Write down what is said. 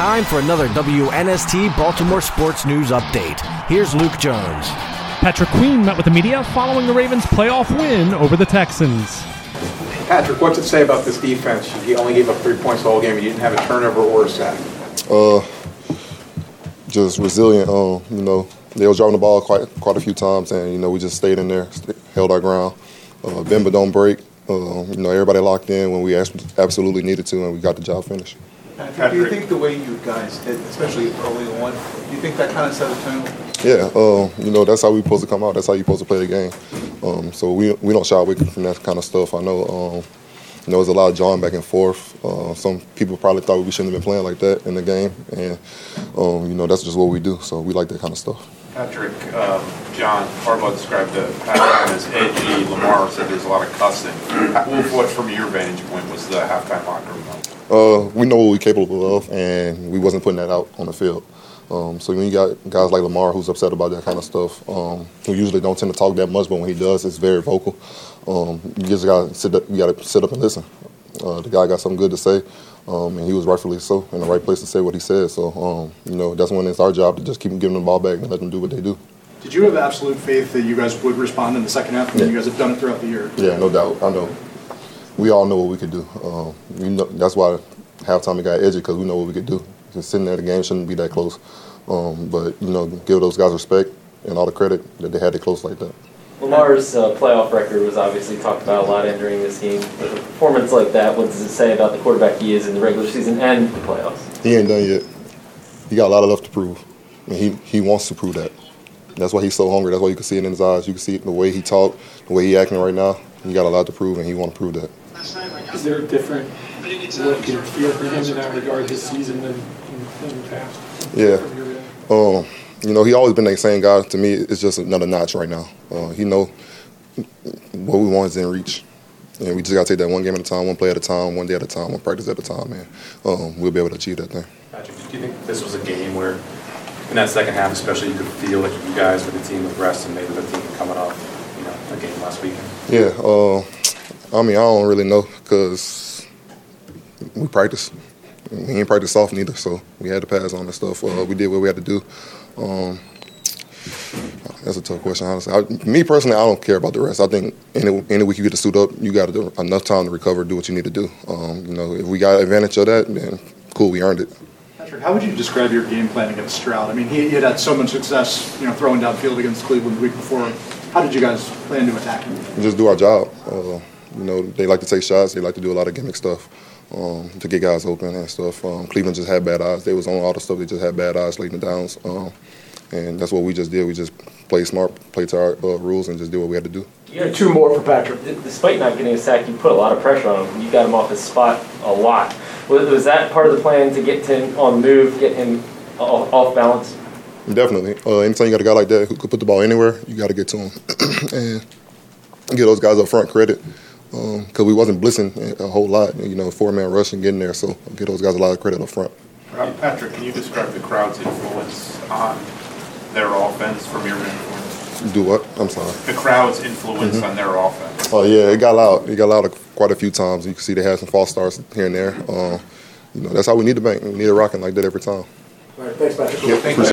time for another WNST Baltimore Sports News Update. Here's Luke Jones. Patrick Queen met with the media following the Ravens' playoff win over the Texans. Patrick, what's it say about this defense? He only gave up three points the whole game. You didn't have a turnover or a sack. Uh, just resilient. Um, you know, they was dropping the ball quite quite a few times, and you know we just stayed in there, held our ground. Uh, bend but don't break. Uh, you know, everybody locked in when we absolutely needed to, and we got the job finished. Patrick, do you think the way you guys hit, especially early on, do you think that kind of set a tone? Yeah, uh, you know that's how we're supposed to come out. That's how you're supposed to play the game. Um, so we we don't shy away from that kind of stuff. I know. Um, you know, there's a lot of jawing back and forth. Uh, some people probably thought we shouldn't have been playing like that in the game, and um, you know that's just what we do. So we like that kind of stuff. Patrick, um, John Harbaugh described the halftime as edgy. Lamar said there's a lot of cussing. Wolf, what from your vantage point was the halftime locker room like? Uh, we know what we're capable of, and we wasn't putting that out on the field. Um, so when you got guys like Lamar who's upset about that kind of stuff, um, who usually don't tend to talk that much, but when he does, it's very vocal. Um, you just gotta sit up, you gotta sit up and listen. Uh, the guy got something good to say, um, and he was rightfully so in the right place to say what he said. So um, you know that's when it's our job to just keep giving them the ball back and let them do what they do. Did you have absolute faith that you guys would respond in the second half? Yeah. You guys have done it throughout the year. Yeah, no doubt. I know. We all know what we could do. Um, we know, that's why halftime it got edgy because we know what we could do. Just sitting there, the game shouldn't be that close. Um, but you know, give those guys respect and all the credit that they had it close like that. Lamar's uh, playoff record was obviously talked about a lot entering this game. With a performance like that, what does it say about the quarterback he is in the regular season and the playoffs? He ain't done yet. He got a lot of left to prove, and he he wants to prove that. That's why he's so hungry. That's why you can see it in his eyes. You can see it in the way he talk, the way he acting right now. He got a lot to prove, and he want to prove that. Is there a different look and feel for him in that regard this season than, than the past? Yeah. Um, you know, he always been that same guy. To me, it's just another notch right now. Uh, he know what we want is in reach. And we just got to take that one game at a time, one play at a time, one day at a time, one practice at a time, and um, we'll be able to achieve that thing. Patrick, do you think this was a game where, in that second half especially, you could feel like you guys were the team with rest and maybe the team coming off, you know, a game last weekend? Yeah. Uh, I mean, I don't really know because we practice. We ain't practice soft neither, so we had to pass on the stuff. Uh, we did what we had to do. Um, that's a tough question, honestly. I, me personally, I don't care about the rest. I think any, any week you get to suit up, you got to do enough time to recover, do what you need to do. Um, you know, if we got advantage of that, then cool, we earned it. Patrick, how would you describe your game plan against Stroud? I mean, he, he had had so much success, you know, throwing downfield against Cleveland the week before. How did you guys plan to attack him? Just do our job. Uh, you know, they like to take shots. They like to do a lot of gimmick stuff um, to get guys open and stuff. Um, Cleveland just had bad eyes. They was on all the stuff. They just had bad eyes in the downs. Um, and that's what we just did. We just played smart, played to our uh, rules, and just did what we had to do. You got two more for Patrick. Despite not getting a sack, you put a lot of pressure on him. You got him off his spot a lot. Was that part of the plan to get him on move, get him off balance? Definitely. Uh, anytime you got a guy like that who could put the ball anywhere, you got to get to him and give those guys up front credit because um, we wasn't blitzing a whole lot. You know, four man rush and getting there, so I'll give those guys a lot of credit up front. Patrick, can you describe the crowd's influence on their offense from your vantage Do what? I'm sorry. The crowd's influence mm-hmm. on their offense. Oh yeah, it got loud. It got loud quite a few times. You can see they had some false starts here and there. Um, you know, that's how we need to bank. We need a rocking like that every time. All right, thanks, Patrick. Yeah,